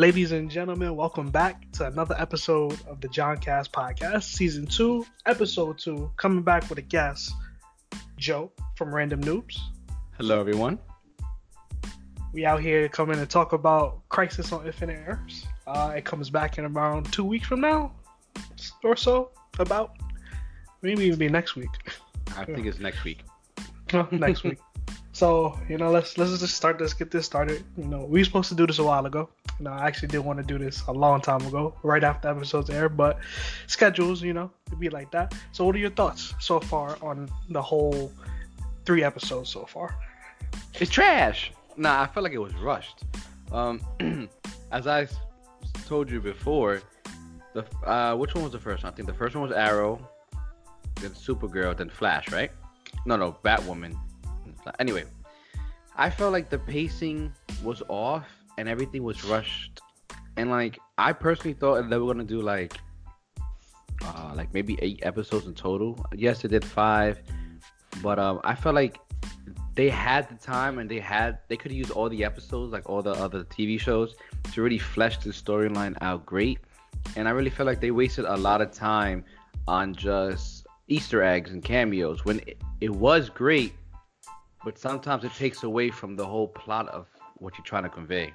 Ladies and gentlemen, welcome back to another episode of the John Cast Podcast, Season 2, Episode 2. Coming back with a guest, Jo from Random Noobs. Hello, everyone. We out here coming to talk about Crisis on Infinite Earths. Uh, it comes back in around two weeks from now or so, about. Maybe even be next week. I think it's next week. next week. So you know, let's let's just start this, get this started. You know, we were supposed to do this a while ago. Know, I actually did want to do this a long time ago, right after episodes air, but schedules, you know, it'd be like that. So, what are your thoughts so far on the whole three episodes so far? It's trash. Nah, I felt like it was rushed. Um, as I told you before, the uh, which one was the first one? I think the first one was Arrow, then Supergirl, then Flash, right? No, no, Batwoman. Anyway, I felt like the pacing was off and everything was rushed, and like I personally thought they were gonna do like, uh, like maybe eight episodes in total. Yes, they did five, but um, I felt like they had the time and they had they could use all the episodes like all the other TV shows to really flesh the storyline out great and I really felt like they wasted a lot of time on just Easter eggs and cameos when it, it was great, but sometimes it takes away from the whole plot of what you're trying to convey.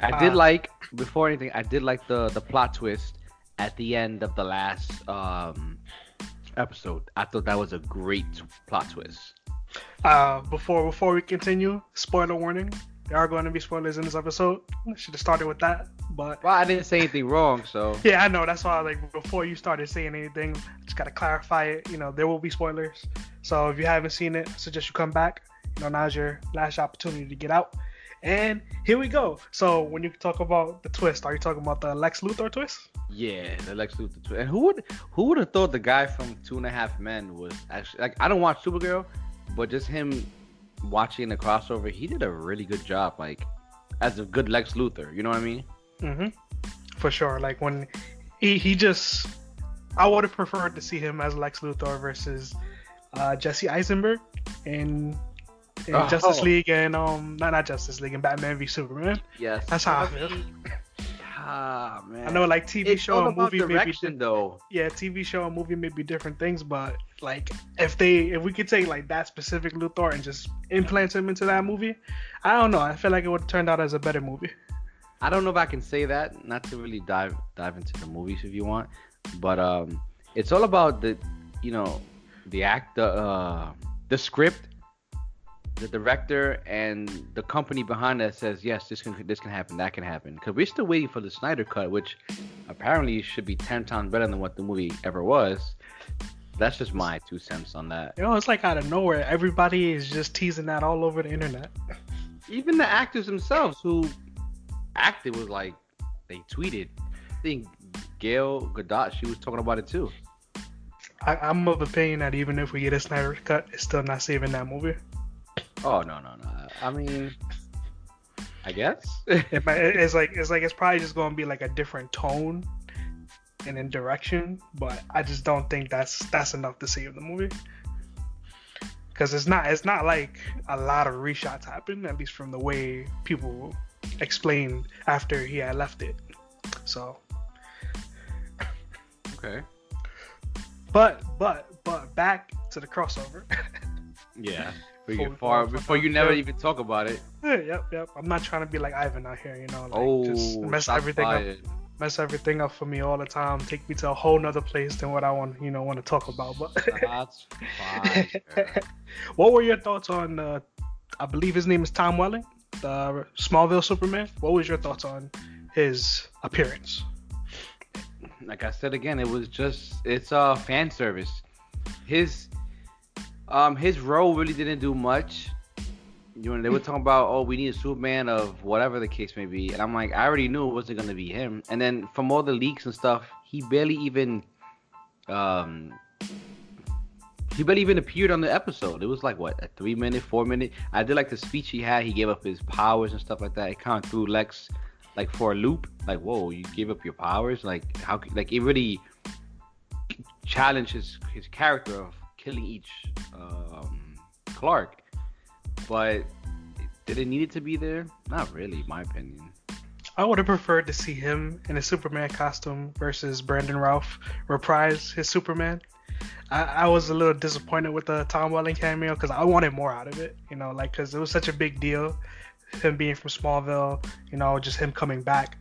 I did Uh, like before anything, I did like the the plot twist at the end of the last um episode. I thought that was a great plot twist. Uh, before before we continue, spoiler warning. There are going to be spoilers in this episode. Should have started with that, but Well, I didn't say anything wrong, so Yeah, I know. That's why, like, before you started saying anything, just gotta clarify it. You know, there will be spoilers. So if you haven't seen it, I suggest you come back. You know, now's your last opportunity to get out. And here we go. So when you talk about the twist, are you talking about the Lex Luthor twist? Yeah, the Lex Luthor. Tw- and who would who would have thought the guy from Two and a Half Men was actually like I don't watch Supergirl, but just him watching the crossover, he did a really good job. Like as a good Lex Luthor, you know what I mean? Mm-hmm. For sure. Like when he he just, I would have preferred to see him as Lex Luthor versus uh, Jesse Eisenberg in. In Oh. Justice League and um not not Justice League and Batman v Superman. Yes. That's how I feel. Ah man. I know like TV it's show and movie may be though. yeah, TV show and movie may be different things, but like if they if we could take like that specific Luthor and just implant him into that movie, I don't know. I feel like it would have turned out as a better movie. I don't know if I can say that. Not to really dive dive into the movies if you want, but um, it's all about the, you know, the act, the uh, the script, the director, and the company behind that says yes, this can this can happen, that can happen. Because we're still waiting for the Snyder cut, which apparently should be ten times better than what the movie ever was. That's just my two cents on that. You know, it's like out of nowhere. Everybody is just teasing that all over the internet. Even the actors themselves who acted was like they tweeted. I think Gal Gadot, she was talking about it too. I, I'm of opinion that even if we get a Snyder cut, it's still not saving that movie. Oh no no no! I mean, I guess. It might, it's like it's like it's probably just going to be like a different tone and in direction, but I just don't think that's that's enough to save the movie. Because it's not it's not like a lot of reshots happen, at least from the way people explained after he had left it. So, okay. but but but back to the crossover. Yeah. Before Before you far, before you never even talk about it. yep yep. I'm not trying to be like Ivan out here, you know, like oh, just mess everything up. mess everything up for me all the time, take me to a whole nother place than what I want, you know, want to talk about. But Shots fired. what were your thoughts on? Uh, I believe his name is Tom Welling, the Smallville Superman. What was your thoughts on his appearance? like I said again, it was just it's uh fan service. His um his role really didn't do much. You know, they were talking about oh we need a Superman of whatever the case may be, and I'm like I already knew it wasn't gonna be him. And then from all the leaks and stuff, he barely even um he barely even appeared on the episode. It was like what a three minute, four minute. I did like the speech he had. He gave up his powers and stuff like that. It kind of threw Lex like for a loop. Like whoa, you gave up your powers? Like how? Like it really challenged his his character of killing each um, Clark. But did it need to be there? Not really, my opinion. I would have preferred to see him in a Superman costume versus Brandon Routh reprise his Superman. I, I was a little disappointed with the Tom Welling cameo because I wanted more out of it. You know, like because it was such a big deal, him being from Smallville. You know, just him coming back.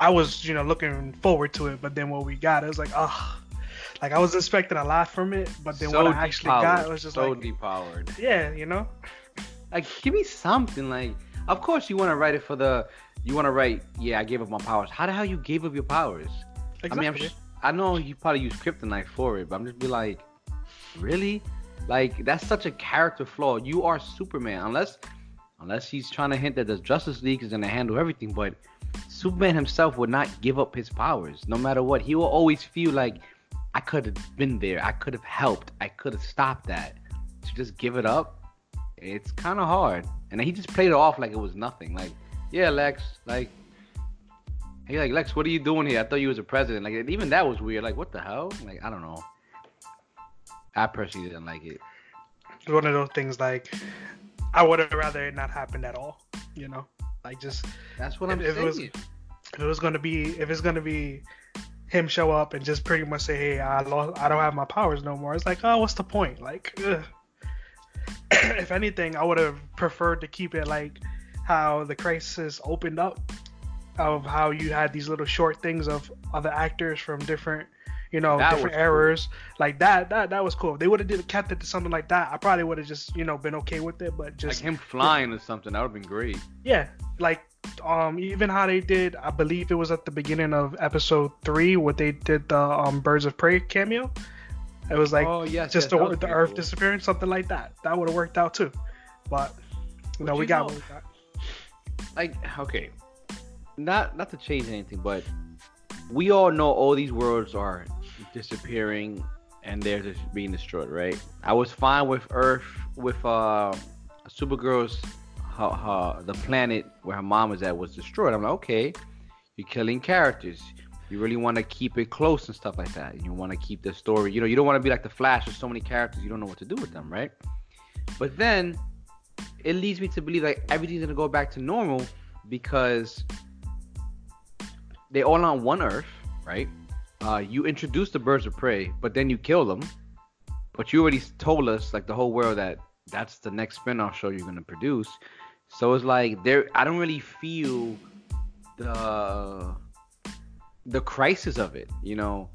I was, you know, looking forward to it, but then what we got, it was like, oh, like I was expecting a lot from it, but then so what I actually got was just like so like, depowered. yeah, you know, Like, give me something. Like, of course you want to write it for the. You want to write, yeah, I gave up my powers. How the hell you gave up your powers? I mean, I'm, sh- I know you probably use kryptonite for it, but I'm just be like, really? Like, that's such a character flaw. You are Superman, unless, unless he's trying to hint that the Justice League is gonna handle everything. But Superman himself would not give up his powers, no matter what. He will always feel like, I could have been there. I could have helped. I could have stopped that. To just give it up, it's kind of hard. And he just played it off like it was nothing. Like, yeah, Lex, like, hey, like Lex, what are you doing here? I thought you was a president. Like, even that was weird. Like, what the hell? Like, I don't know. I personally didn't like it. It's one of those things like I would have rather it not happened at all. You know, like just That's what I'm If it was- if it was gonna be if it's gonna be him show up and just pretty much say, hey, I lost, I don't have my powers no more. It's like, oh, what's the point? Like, if anything, I would have preferred to keep it like how the crisis opened up, of how you had these little short things of other actors from different, you know, That different was cool. eras. Like that, that that was cool. If they would have did kept it to something like that, I probably would have just you know been okay with it. But like just him flying or something, that would have been great. yeah, like um even how they did, I believe it was at the beginning of episode three, what they did the um Birds of Prey cameo. It was like oh yes, just yes, the, the Earth cool. disappearing, something like that. That would have worked out too. But you know, we you got know- we got. like okay not not to change anything but we all know all these worlds are disappearing and they're just being destroyed right i was fine with earth with uh supergirl's her, her, the planet where her mom was at was destroyed i'm like okay you're killing characters you really want to keep it close and stuff like that you want to keep the story you know you don't want to be like the flash with so many characters you don't know what to do with them right but then it leads me to believe like everything's gonna go back to normal because they all on one Earth, right? Uh, you introduce the birds of prey, but then you kill them. But you already told us, like the whole world, that that's the next spin-off show you're gonna produce. So it's like there, I don't really feel the the crisis of it. You know,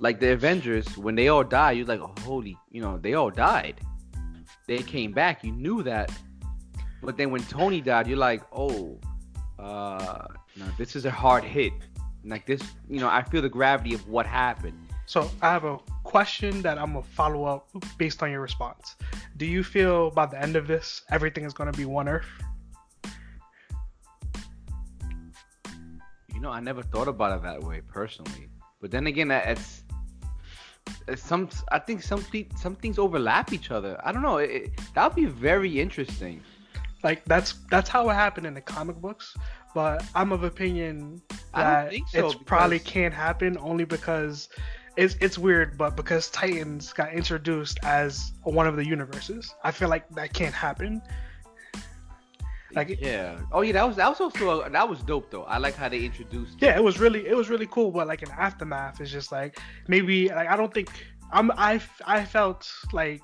like the Avengers when they all die, you're like, holy, you know, they all died. They came back. You knew that, but then when Tony died, you're like, oh, uh, no, this is a hard hit. Like this, you know, I feel the gravity of what happened. So I have a question that I'm gonna follow up based on your response. Do you feel by the end of this everything is gonna be one Earth? You know, I never thought about it that way personally. But then again, it's, it's some. I think some some things overlap each other. I don't know. It, it, that would be very interesting. Like that's that's how it happened in the comic books, but I'm of opinion that so, probably because- can't happen only because it's it's weird, but because Titans got introduced as one of the universes, I feel like that can't happen. Like yeah. Oh yeah, that was that was also a, that was dope though. I like how they introduced. yeah, it was really it was really cool, but like in aftermath, it's just like maybe like I don't think I'm I I felt like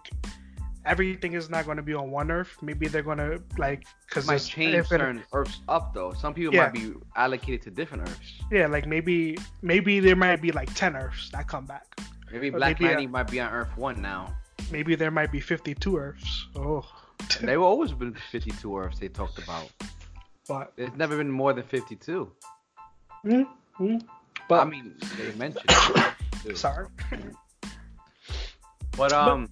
everything is not going to be on one Earth. Maybe they're going to like because might change certain Earths up though. Some people Yeah. might be allocated to different Earths. Yeah, like maybe maybe there might be like ten Earths that come back. Maybe Black maybe, uh, Lightning might be on Earth One now. Maybe there might be fifty-two Earths. Oh, they were always been 52 Earths they talked about. but There's never been more than 52. mm, mm, But but I mean, they mentioned sorry. But um,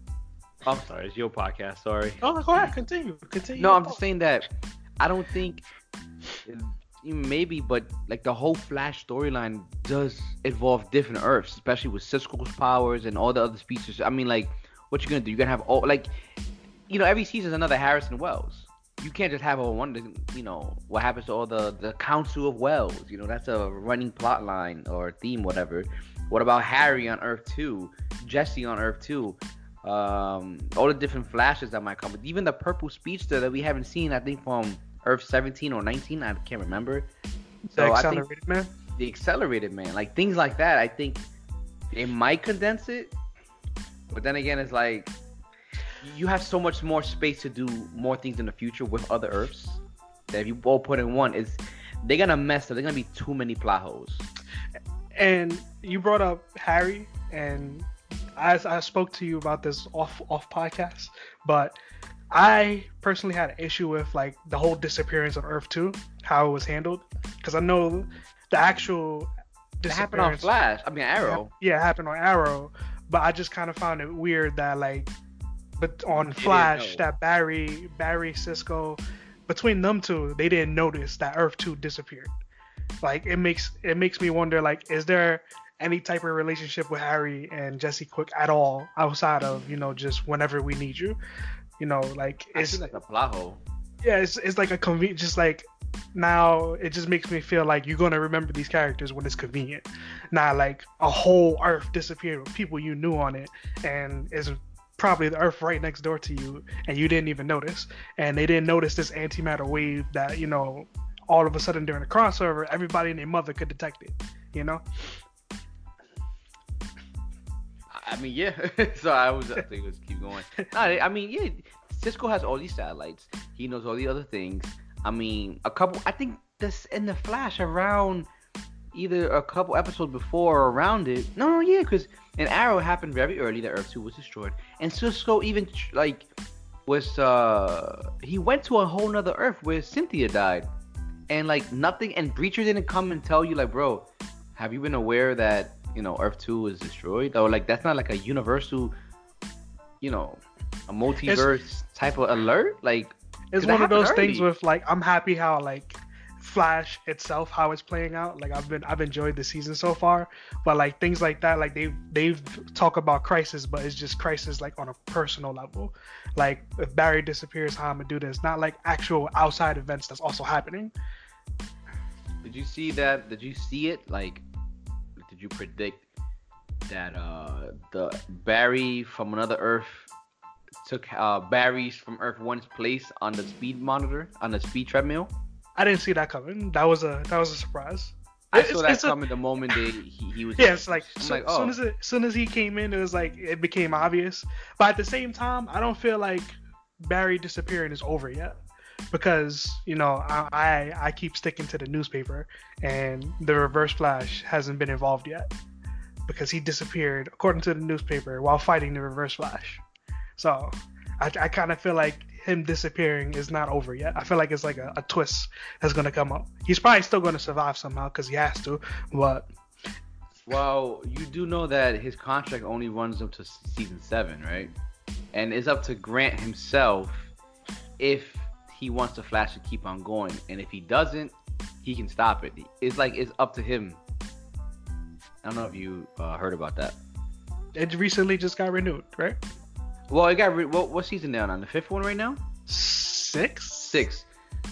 I'm sorry, it's your podcast. Sorry. Oh, go ahead, continue, continue. No, I'm just saying that I don't think eh, maybe, but like the whole Flash storyline does involve different Earths, especially with Cisco's powers and all the other species. I mean, like, what you gonna do? You're gonna have all like, you know, every season is another Harrison Wells. You can't just have a one. You know, what happens to all the the Council of Wells? You know, that's a running plot line or theme, whatever. What about Harry on Earth Two, Jesse on Earth Two? Um, all the different flashes that might come. Even the purple speedster that we haven't seen, I think from Earth 17 or 19, I can't remember. So the accelerated man. The accelerated man, like things like that. I think it might condense it, but then again, it's like you have so much more space to do more things in the future with other Earths that if you all put in one, is they're gonna mess up. They're gonna be too many plot holes. And you brought up Harry, and I, I spoke to you about this off off podcast, but I personally had an issue with like the whole disappearance of Earth Two, how it was handled, because I know the actual it happened on Flash. I mean Arrow. Yeah, it happened on Arrow, but I just kind of found it weird that like, but on Flash, that Barry, Barry, Cisco, between them two, they didn't notice that Earth Two disappeared. Like it makes it makes me wonder like, is there any type of relationship with Harry and Jesse Quick at all outside of you know just whenever we need you? You know, like it's like a plot hole. Yeah, it's it's like a convenient, just like now it just makes me feel like you're gonna remember these characters when it's convenient. Not like a whole Earth disappeared with people you knew on it, and is probably the Earth right next door to you, and you didn't even notice. And they didn't notice this antimatter wave that you know all of a sudden during the crossover, everybody and their mother could detect it. You know. I mean, yeah. so I was, I think, let's keep going. I mean, yeah. Cisco has all these satellites. He knows all the other things. I mean, a couple. I think this in the Flash around either a couple episodes before or around it. No, no, yeah, because an Arrow happened very early. The Earth Two was destroyed, and Cisco even like was uh he went to a whole nother Earth where Cynthia died, and like nothing. And Breacher didn't come and tell you like, bro, have you been aware that you know Earth Two was destroyed? Or like that's not like a universal, you know, a multiverse it's, type of alert. Like it's one of those early. things with like I'm happy how like Flash itself how it's playing out. Like I've been I've enjoyed the season so far, but like things like that, like they they've talk about crisis, but it's just crisis like on a personal level. Like if Barry disappears, how I'm gonna do this? Not like actual outside events that's also happening. Did you see that? Did you see it? Like, you predict that uh the Barry from another Earth took uh, Barry's from Earth One's place on the speed monitor on the speed treadmill. I didn't see that coming. That was a that was a surprise. I it's, saw that coming a, the moment they, he, he was. Yeah, it's like, so, like oh. soon as it, soon as he came in, it was like it became obvious. But at the same time, I don't feel like Barry disappearing is over yet because you know I, I, keep sticking to the newspaper and the Reverse Flash hasn't been involved yet because he disappeared according to the newspaper while fighting the Reverse Flash. So I, I kind of feel like him disappearing is not over yet. I feel like it's like a, a twist that's gonna come up. He's probably still gonna survive somehow because he has to, but. Well, you do know that his contract only runs up to season seven, right? And it's up to Grant himself if he wants the Flash to keep on going, and if he doesn't, he can stop it. It's like it's up to him. I don't know if you uh, heard about that. It recently just got renewed, right? Well, it got re- what, what season down on the fifth one right now? Six. Six.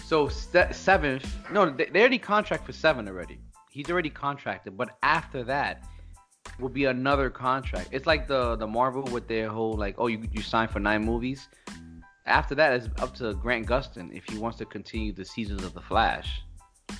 So st- seventh. No, they, they already contract for seven already. He's already contracted, but after that will be another contract. It's like the the Marvel with their whole like, oh, you you signed for nine movies. After that, it's up to Grant Gustin if he wants to continue the seasons of the Flash. Gosh.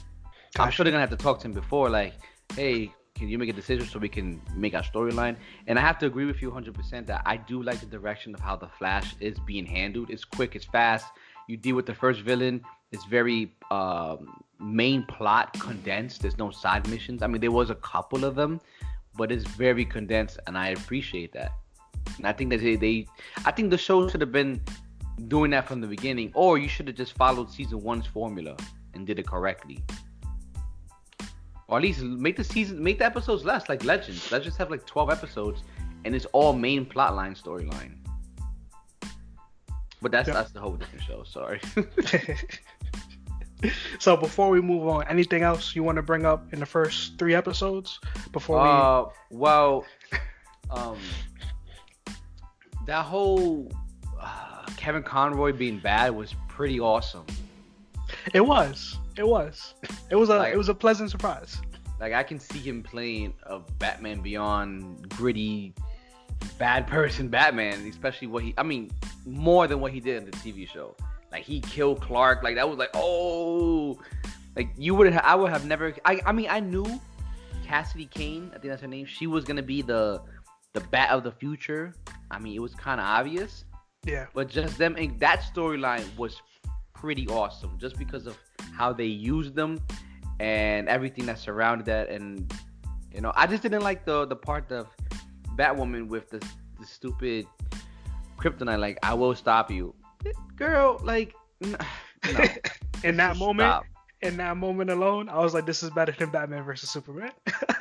I'm sure they're gonna have to talk to him before, like, hey, can you make a decision so we can make our storyline? And I have to agree with you 100% that I do like the direction of how the Flash is being handled. It's quick, it's fast. You deal with the first villain. It's very um, main plot condensed. There's no side missions. I mean, there was a couple of them, but it's very condensed, and I appreciate that. And I think that they, they I think the show should have been doing that from the beginning, or you should have just followed season one's formula and did it correctly or at least make the season, make the episodes less, like Legends. Legends have like twelve episodes, and it's all main plotline storyline. But that's that's the whole different show. Sorry. so before we move on, anything else you want to bring up in the first three episodes before we? Uh, well, um, that whole uh, Kevin Conroy being bad was pretty awesome. It was. It was. It was a like, it was a pleasant surprise. Like I can see him playing a Batman Beyond gritty bad person Batman, especially what he I mean, more than what he did in the TV show. Like he killed Clark, like that was like, oh like you would have I would have never I I mean I knew Cassidy Kane, I think that's her name, she was gonna be the the bat of the future. I mean it was kinda obvious. Yeah. But just them and that storyline was pretty awesome just because of how they used them and everything that surrounded that and you know, I just didn't like the the part of Batwoman with the the stupid kryptonite like I will stop you. Girl, like no. in that moment, stop. in that moment alone, I was like, this is better than Batman versus Superman.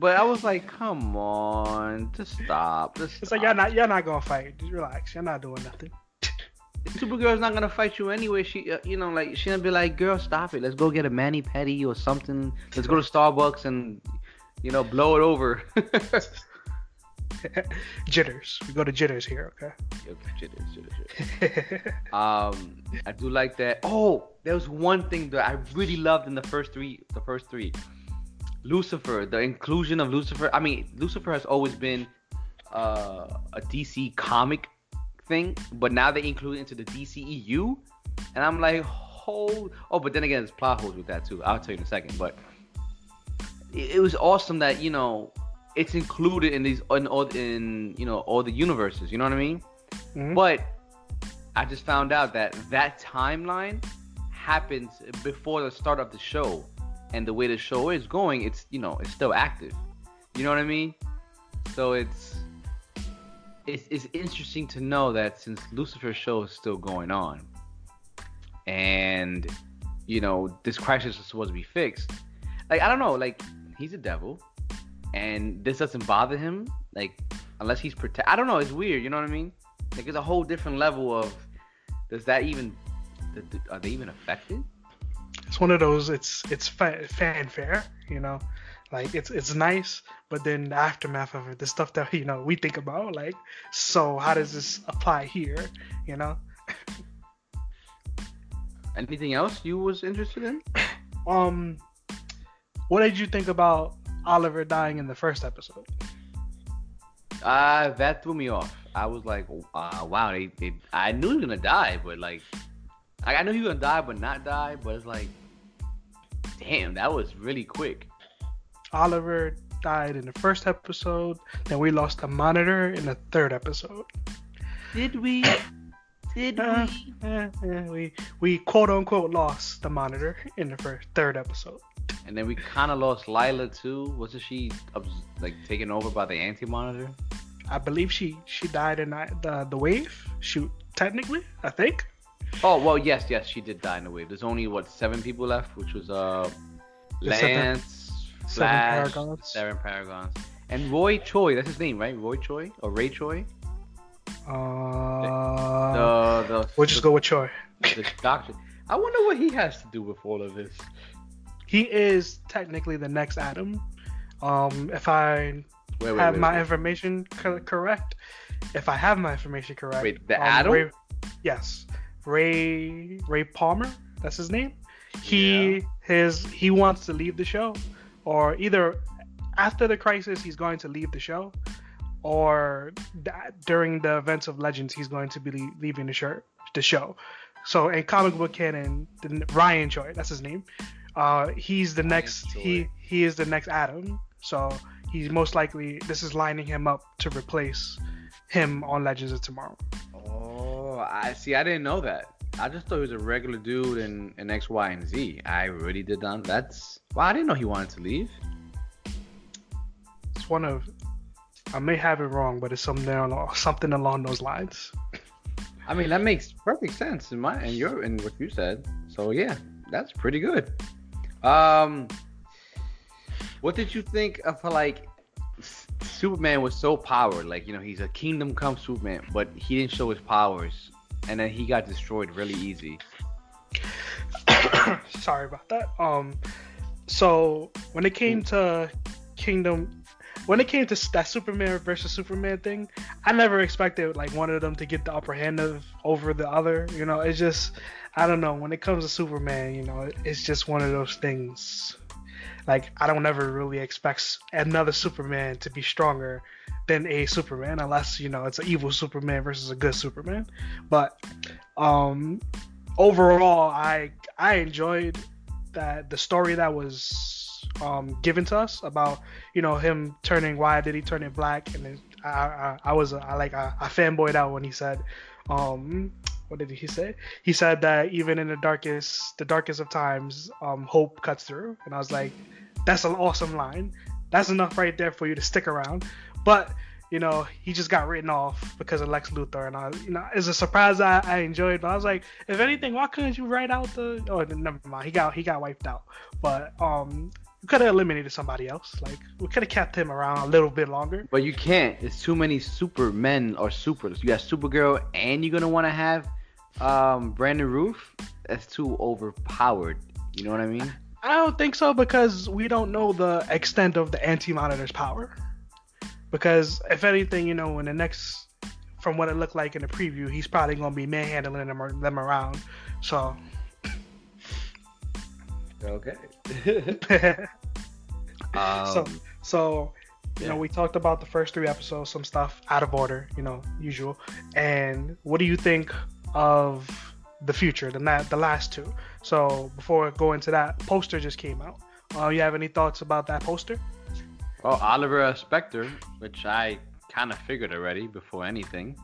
But I was like, come on, just stop. Just stop. it's like y'all not y'all not gonna fight. Just relax. You're not doing nothing. Supergirl's not gonna fight you anyway. She, uh, you know, like she gonna be like, girl, stop it. Let's go get a mani petty or something. Let's go to Starbucks and, you know, blow it over. jitters. We go to jitters here, okay? Okay, jitters, jitters, jitters. Um, I do like that. Oh, there was one thing that I really loved in the first three. The first three, Lucifer. The inclusion of Lucifer. I mean, Lucifer has always been uh, a DC comic thing, but now they include it into the DCEU, and I'm like, hold. Oh, but then again, there's plot holes with that too. I'll tell you in a second. But it, it was awesome that you know it's included in these in all in you know all the universes. You know what I mean? Mhm. But I just found out that that timeline happens before the start of the show, and the way the show is going, it's you know it's still active. You know what I mean? So it's it's, it's interesting to know that since Lucifer's show is still going on, and you know this crisis is supposed to be fixed. Like I don't know, like he's a devil, and this doesn't bother him. Like unless he's protect. I don't know. It's weird. You know what I mean? Like it's a whole different level of. Does that even? Are they even affected? It's one of those. It's it's fa- fanfare, you know. Like it's it's nice, but then the aftermath of it, the stuff that you know we think about, like, so how does this apply here? You know. Anything else you was interested in? Um, what did you think about Oliver dying in the first episode? Uh, that threw me off. I was like, uh, wow, they, they, I knew he was gonna die, but like, I, I knew he was gonna die, but not die. But it's like, damn, that was really quick. Oliver died in the first episode. Then we lost the monitor in the third episode. Did we? Did Uh, we? eh, eh, we we quote unquote lost the monitor in the first third episode. And then we kind of lost Lyla too. Wasn't she obs- like taken over by the anti-monitor? I believe she she died in the the, the wave. Shoot, technically, I think. Oh well, yes, yes, she did die in the wave. There's only what seven people left, which was uh Lance, seven Paragons. seven Paragons, and Roy Choi. That's his name, right? Roy Choi or Ray Choi? Uh, The the we'll just go with Choi. the doctor. I wonder what he has to do with all of this. He is technically the next Atom. Um, if I Wait, wait, have wait, my information co- correct, if I have my information correct, Wait, the um, Atom? Ray- yes, Ray Ray Palmer. That's his name. He his he wants to leave the show, or either after the crisis he's going to leave the show, or that during the events of Legends he's going to be leaving the show. The show. So in comic book canon, the, Ryan Choi, that's his name. Uh, he's the next. Choi. He he is the next Atom. So he's most likely this is lining him up to replace him on Legends of Tomorrow. Oh, I see. I didn't know that. I just thought he was a regular dude in, in X, Y, and Z. I really did not. That's well, I didn't know he wanted to leave. It's one of I may have it wrong, but it's something along, something along those lines. I mean, that makes perfect sense in my and your and what you said. So yeah, that's pretty good. Um, what did you think of like Superman was so powered? Like you know, he's a Kingdom Come Superman, but he didn't show his powers, and then he got destroyed really easy. Sorry about that. Um, so when it came to Kingdom, when it came to that Superman versus Superman thing, I never expected like one of them to get the upper hand of over the other. You know, it's just I don't know. When it comes to Superman, you know, it's just one of those things. Like I don't ever really expect another Superman to be stronger than a Superman unless you know it's an evil Superman versus a good Superman. But um, overall, I I enjoyed that the story that was um, given to us about you know him turning why did he turn it black and then I I, I was I like I, I fanboyed out when he said um what did he say? He said that even in the darkest the darkest of times, um, hope cuts through. And I was like, that's an awesome line. That's enough right there for you to stick around. But you know, he just got written off because of Lex Luthor, and I, you know, it's a surprise I, I enjoyed. But I was like, if anything, why couldn't you write out the? Oh, never mind, he got he got wiped out. But um, we could have eliminated somebody else. Like we could have kept him around a little bit longer. But you can't. It's too many supermen or supers. You got Supergirl, and you're gonna want to have um Brandon Routh. That's too overpowered. You know what I mean? I don't think so because we don't know the extent of the anti-monitor's power. Because if anything, you know, in the next, from what it looked like in the preview, he's probably gonna be manhandling them, them around. So. Okay. um, so so you yeah. know we talked about the first three episodes, some stuff out of order, you know, usual. And what do you think of the future, than that the last two? So before I go into that, poster just came out. Uh, you have any thoughts about that poster? Well, Oliver Spectre, which I kind of figured already before anything.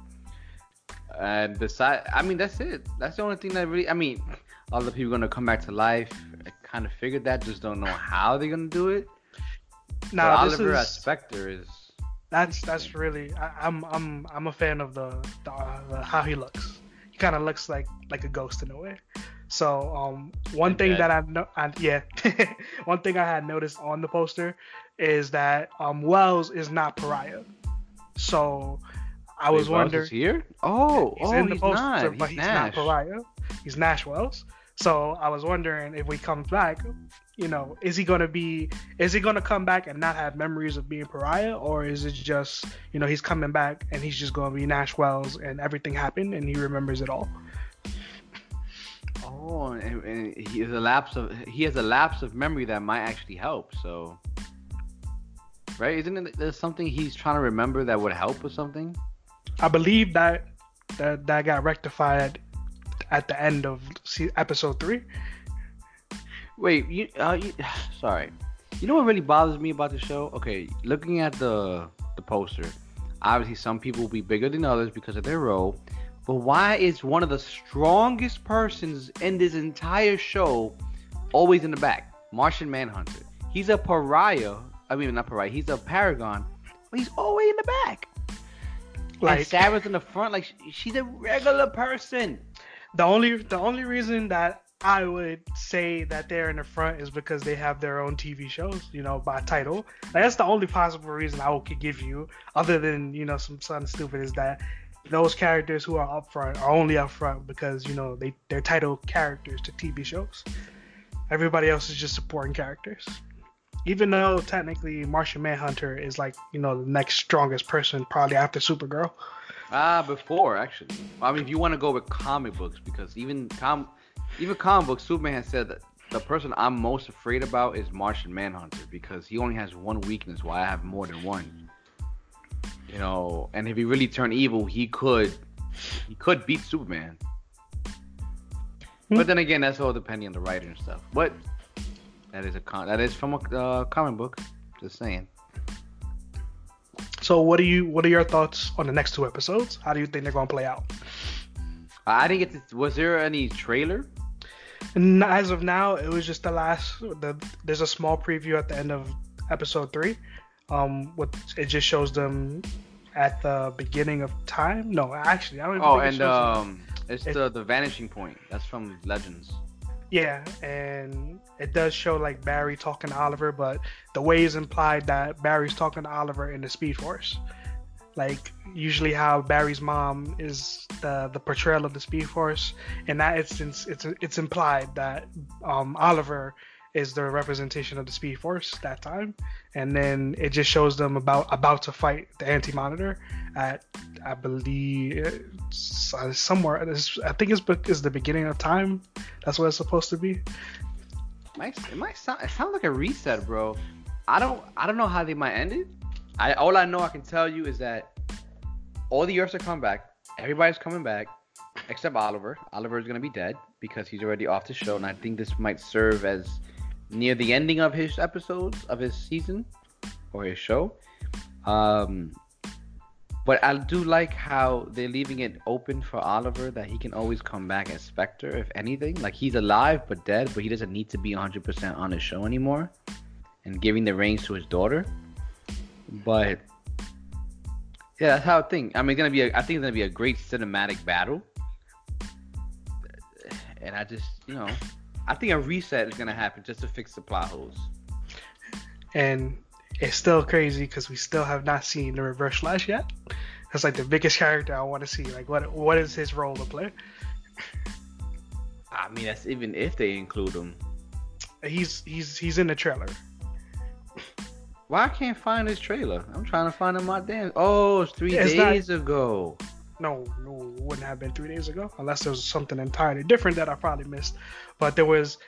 And besides, I mean, that's it. That's the only thing that really. I mean, all the people gonna come back to life. I kind of figured that. Just don't know how they're gonna do it. Now, Oliver is, Spectre is. That's that's really. I, am I'm, I'm I'm a fan of the, the, uh, the how he looks. He kind of looks like like a ghost in a way. So um, one thing dead. that I know, yeah, one thing I had noticed on the poster is that um, Wells is not Pariah. So I was Wait, wondering. here? Oh, he's oh, in the he's poster, not. but he's, he's not Pariah. He's Nash Wells. So I was wondering if we come back, you know, is he gonna be? Is he gonna come back and not have memories of being Pariah, or is it just, you know, he's coming back and he's just gonna be Nash Wells and everything happened and he remembers it all? Oh, and, and he has a lapse of he has a lapse of memory that might actually help. So, right? Isn't it there's something he's trying to remember that would help with something? I believe that that that got rectified at the end of episode three. Wait, you, uh, you, sorry. You know what really bothers me about the show? Okay, looking at the the poster, obviously some people will be bigger than others because of their role. But why is one of the strongest persons in this entire show always in the back? Martian Manhunter. He's a pariah. I mean, not pariah. He's a paragon, but he's always in the back. Like and Sarah's in the front. Like she's a regular person. The only the only reason that I would say that they're in the front is because they have their own TV shows, you know, by title. Like, that's the only possible reason I could give you, other than you know some something stupid, is that those characters who are up front are only up front because you know they they're title characters to TV shows. Everybody else is just supporting characters. Even though technically Martian Manhunter is like you know the next strongest person probably after Supergirl. Ah, uh, before actually. I mean, if you want to go with comic books, because even com even comic book Superman has said that the person I'm most afraid about is Martian Manhunter because he only has one weakness, while I have more than one. You know, and if he really turned evil, he could he could beat Superman. Hmm. But then again, that's all depending on the writer and stuff. But that is a con- that is from a uh, comic book. Just saying. So, what do you what are your thoughts on the next two episodes? How do you think they're gonna play out? I didn't get to. Was there any trailer? And as of now, it was just the last. The there's a small preview at the end of episode three, um, what it just shows them at the beginning of time. No, actually, I don't. oh, and it um, it's it, the the vanishing point. That's from Legends. Yeah, and it does show like Barry talking to Oliver, but the way is implied that Barry's talking to Oliver in the Speed Force. Like usually, how Barry's mom is the the portrayal of the Speed Force. In that instance, it's it's implied that um, Oliver is the representation of the Speed Force that time, and then it just shows them about about to fight the Anti Monitor at I believe somewhere. I think it's is the beginning of time. That's what it's supposed to be. might it might sound it sounds like a reset, bro. I don't I don't know how they might end it. I all I know I can tell you is that all the Earths are coming back. Everybody's coming back except Oliver. Oliver is gonna be dead because he's already off the show, and I think this might serve as near the ending of his episodes of his season or his show. Um, but I do like how they're leaving it open for Oliver that he can always come back as Spectre, if anything. Like he's alive but dead, but he doesn't need to be 100% on the show anymore, and giving the reins to his daughter. But yeah, that's how I think. I mean, it's gonna be. A, I think it's gonna be a great cinematic battle, and I just, you know, I think a reset is gonna happen just to fix the plot holes. And it's still crazy because we still have not seen the Reverse Flash yet. That's like the biggest character I want to see. Like, what what is his role to play? I mean, that's even if they include him. He's he's he's in the trailer. Why I can't find this trailer? I'm trying to find him my damn. Oh, it's three Yeah, it's days ago. No, no, it wouldn't have been three days ago unless there was something entirely different that I probably missed. But there was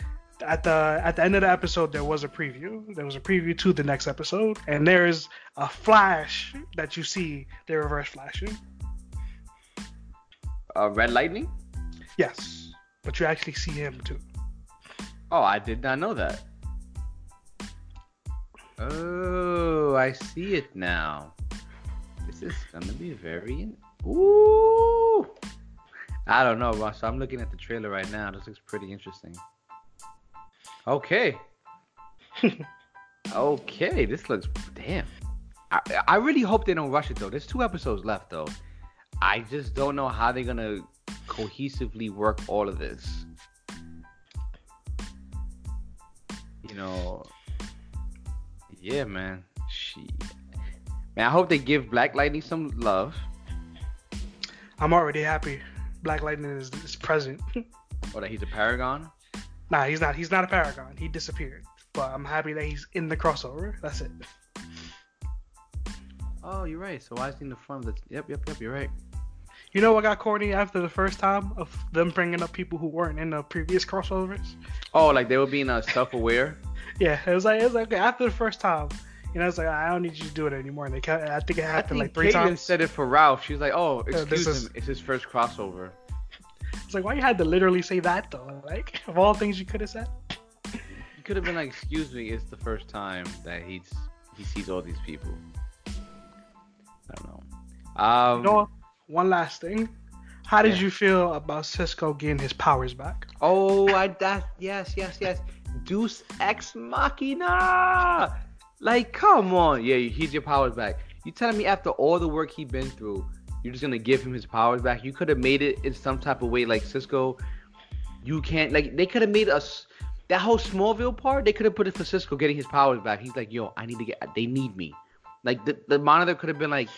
at the at the end of the episode there was a preview. There was a preview to the next episode, and there is a flash that you see the reverse flashing. Uh, Red Lightning. Yes, but you actually see him too. Oh, I did not know that. Oh, I see it now. This is gonna be very. In- Ooh. I don't know, Ross. I'm looking at the trailer right now. This looks pretty interesting. Okay. okay, this looks damn. I, I really hope they don't rush it though. There's two episodes left though. I just don't know how they're gonna cohesively work all of this. You know, yeah, man. She, man. I hope they give Black Lightning some love. I'm already happy. Black Lightning is, is present. Or oh, that he's a paragon. nah, he's not. He's not a paragon. He disappeared. But I'm happy that he's in the crossover. That's it. Oh, you're right. So why is he in the front of the? Yep, yep, yep. You're right. You know what got corny after the first time of them bringing up people who weren't in the previous crossovers? Oh, like they were being uh, self-aware. Yeah, it was like it was like after the first time, you know, it's like I don't need you to do it anymore. And they kept, I think it happened think like three Caitlin times. said it for Ralph. She was like, "Oh, excuse is- him. It's his first crossover." It's like why you had to literally say that though? Like of all things you could have said. You could have been like, "Excuse me, it's the first time that he's he sees all these people." I don't know. Um, You know? One last thing. How did Yeah. you feel about Cisco getting his powers back? Oh, I that yes, yes, yes. Deus ex machina. Like, come on. Yeah, he's your powers back. You telling me after all the work he'd been through, you're just gonna give him his powers back? You could have made it in some type of way, like Cisco. You can't like they could have made us that whole Smallville part. They could have put it for Cisco getting his powers back. He's like, yo, I need to get. They need me. Like the, the monitor could have been like,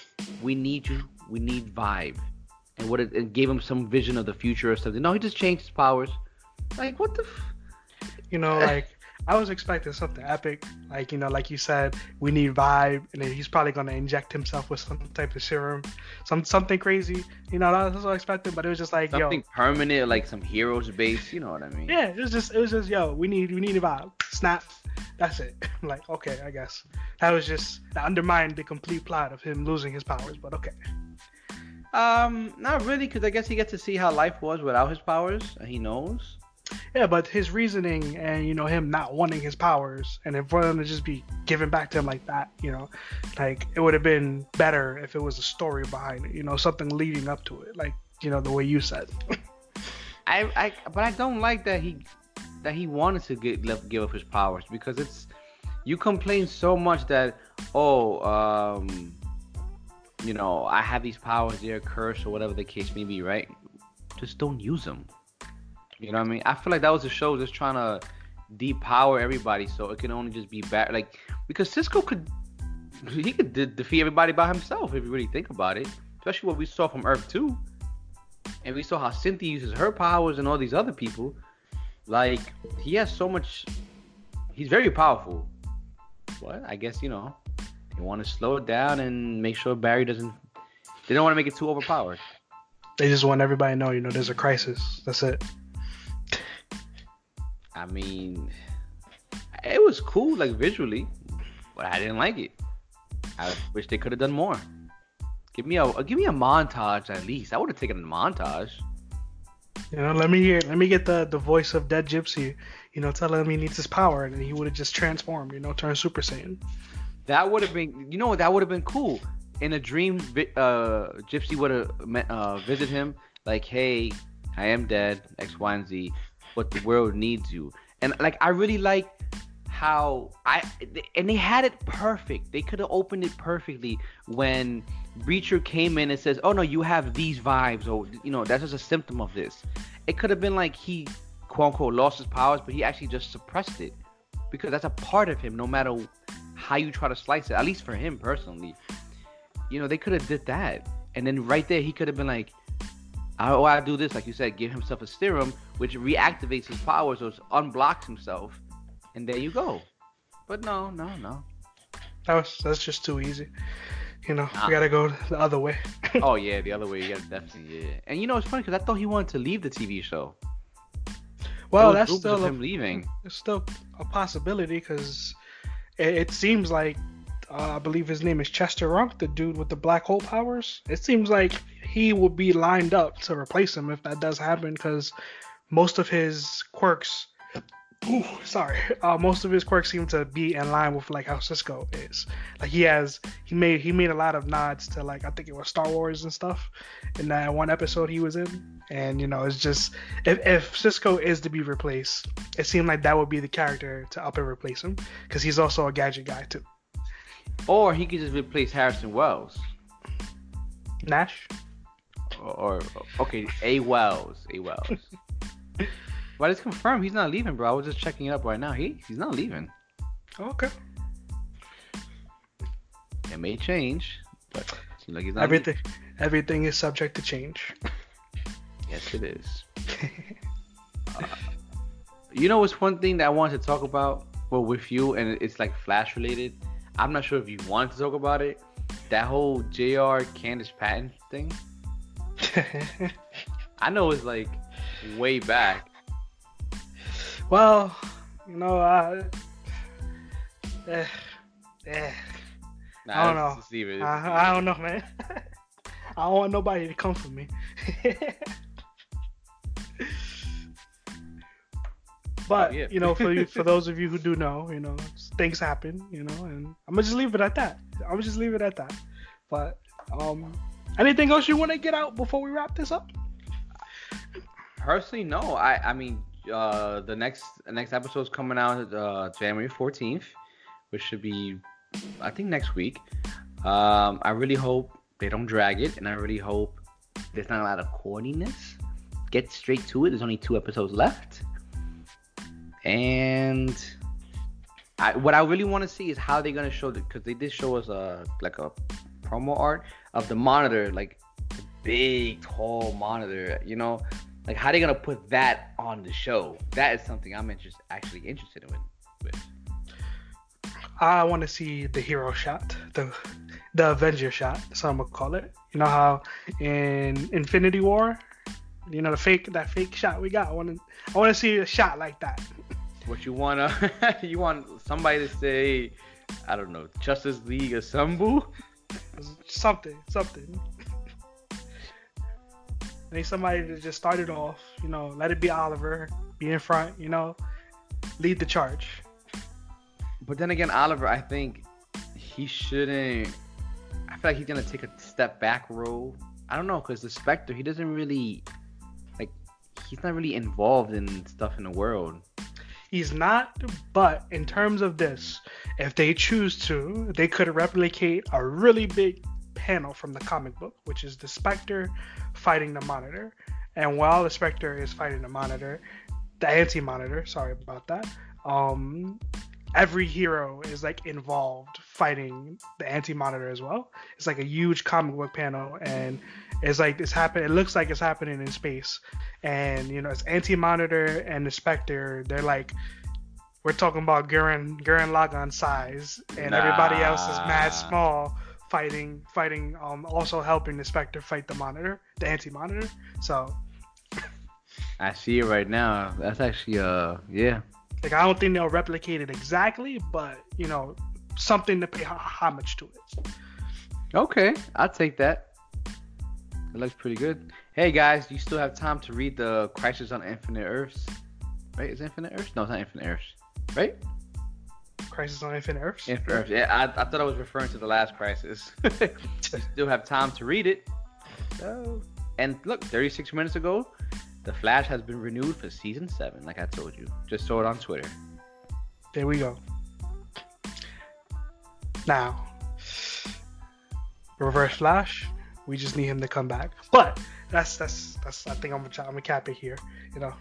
we need you. We need vibe, and what it, it gave him some vision of the future or something. No, he just changed his powers. Like what the? F- You know, like I was expecting something epic. Like you know, like you said, we need vibe, and then he's probably gonna inject himself with some type of serum, some something crazy. You know, that's what I expected. But it was just like, something yo, permanent, like some heroes base. You know what I mean? yeah, it was just, it was just, yo, we need, we need a vibe. Snap. That's it. I'm like, okay, I guess that was just that undermined the complete plot of him losing his powers. But okay. Um, not really, because I guess he gets to see how life was without his powers, and he knows. Yeah, but his reasoning and you know him not wanting his powers and then for them to just be given back to him like that, you know, like it would have been better if it was a story behind it, you know, something leading up to it, like you know the way you said. I, I, but I don't like that he, that he wanted to get left give up his powers because it's, you complain so much that oh um, you know I have these powers, they're cursed or whatever the case may be, right? Just don't use them. You know what I mean? I feel like that was the show just trying to depower everybody so it can only just be bad. Like because Cisco could he could de- defeat everybody by himself if you really think about it. Especially what we saw from Earth 2. And we saw how Cynthia uses her powers and all these other people. Like he has so much he's very powerful. But I guess, you know, they want to slow it down and make sure Barry doesn't they don't want to make it too overpowered. They just want everybody to know, you know, there's a crisis. That's it. I mean, It was cool, like visually, but I didn't like it. I wish they could have done more. Give me a give me a montage at least. I would have taken a montage. You know, let me hear, let me get the the voice of Dead Gypsy. You know, tell him he needs his power, and he would have just transformed. You know, turned Super Saiyan. That would have been, you know, that would have been cool. In a dream, uh, Gypsy would have uh, visit him like, "Hey, I am dead, X, Y, and Z, but the world needs you." And like, I really like how I and they had it perfect. They could have opened it perfectly when Breacher came in and says, "Oh no, you have these vibes," or you know, that's just a symptom of this. It could have been like he, quote unquote, lost his powers, but he actually just suppressed it because that's a part of him, no matter how you try to slice it. At least for him personally, you know, they could have did that, and then right there he could have been like, "Oh, I do this," like you said, give himself a serum, which reactivates his powers or unblocks himself, and there you go. But no, no, no. That was that's just too easy. You know, Nah. we gotta go the other way. oh yeah, the other way. Yeah, definitely. Yeah. And you know, it's funny because I thought he wanted to leave the TV show. well, that's still a, him leaving. it's still a possibility because it, it seems like uh, I believe his name is Chester Runk, the dude with the black hole powers. It seems like he will be lined up to replace him if that does happen because most of his quirks. Ooh, sorry. Uh, most of his quirks seem to be in line with like how Cisco is. Like he has, he made he made a lot of nods to like I think it was Star Wars and stuff in that one episode he was in. And you know, it's just if if Cisco is to be replaced, it seemed like that would be the character to up and replace him because he's also a gadget guy too. Or he could just replace Harrison Wells. Nash. Or, or okay, A Wells. A Wells. but it's confirmed he's not leaving, bro. I was just checking it up right now. He he's not leaving. Okay. It may change, but like he's not Everything everything is subject to change. Yes, it is. Uh, you know what's one thing that I wanted to talk about well with you and it's like flash related i'm not sure if you wanted to talk about it that whole jr candice patton thing i know it's like way back well, you know, I, eh, eh, nah, I don't know. just leave it. I, I don't know, man. I don't want nobody to come for me. but Oh, yeah. you know, for you, for those of you who do know, you know, things happen, you know, and I'm gonna just leave it at that. I'm gonna just leave it at that. But um, anything else you want to get out before we wrap this up? personally no i i mean uh the next the next episode is coming out uh january 14th which should be i think next week. Um i really hope they don't drag it and i really hope there's not a lot of corniness. Get straight to it. There's only two episodes left. And I, what I really want to see is how they're gonna show the because they did show us a like a promo art of the monitor, like big tall monitor, you know, like how are they gonna put that on the show. That is something I'm interest, actually interested in. With. I want to see the hero shot, the the Avenger shot. That's what I'm gonna call it. You know how in Infinity War, you know the fake that fake shot we got. I want to I want to see a shot like that. What you wanna? you want somebody to say, I don't know, Justice League Assemble? Something, something. I need somebody to just start it off. You know, let it be Oliver, be in front. You know, lead the charge. But then again, Oliver, I think he shouldn't. I feel like he's gonna take a step back role. I don't know, cause the Spectre, he doesn't really like. He's not really involved in stuff in the world. He's not, but in terms of this, if they choose to, they could replicate a really big panel from the comic book, which is the Spectre fighting the Monitor. And while the Spectre is fighting the Monitor, the Anti Monitor, sorry about that, um, every hero is like involved fighting the Anti Monitor as well. It's like a huge comic book panel, and it's like it's happening. It looks like it's happening in space, and you know it's Anti Monitor and the Spectre. They're like we're talking about Gurren Gurren Lagann size, and everybody else is mad small, fighting fighting um also helping the Spectre fight the Monitor, the Anti Monitor. So I see it right now. That's actually uh yeah. Like I don't think they'll replicate it exactly, but you know, something to pay homage to it. Okay, I'll take that. It looks pretty good. Hey guys, you still have time to read the Crisis on Infinite Earths, right? Is Infinite Earths? No, it's not Infinite Earths, right? Crisis on Infinite Earths. Infinite Earths. Yeah, I, I thought I was referring to the last Crisis. still have time to read it. So, and look, 36 minutes ago, The Flash has been renewed for season seven. Like I told you, just saw it on Twitter. There we go. Now, Reverse Flash, we just need him to come back. But that's that's that's. I think I'm gonna I'm gonna cap it here. You know,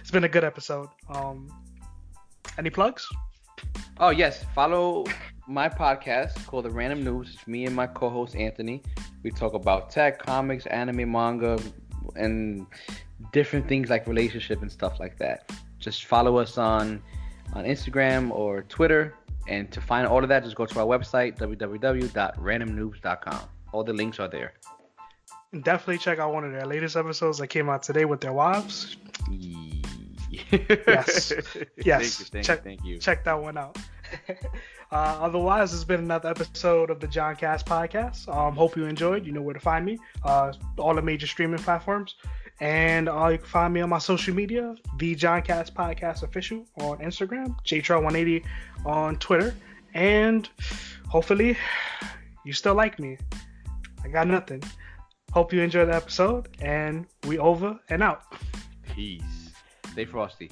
it's been a good episode. Um, any plugs? Oh yes, follow my podcast called The Random Noobs. It's me and my co-host Anthony. We talk about tech, comics, anime, manga, and different things like relationship and stuff like that. Just follow us on on Instagram or Twitter. And to find all of that, just go to our website, www.randomnoobs.com. All the links are there. Definitely check out one of their latest episodes that came out today with their wives. Yes. Yes. Thank you. Thank, check, thank you. Check that one out. uh, otherwise, it's been another episode of the John Cast podcast. Um, hope you enjoyed. You know where to find me. Uh, all the major streaming platforms. And uh, you can find me on my social media, the John Cast Podcast Official on Instagram, JTR180 on Twitter. And hopefully, you still like me. I got nothing. Hope you enjoyed the episode, and we over and out. Peace. Stay frosty.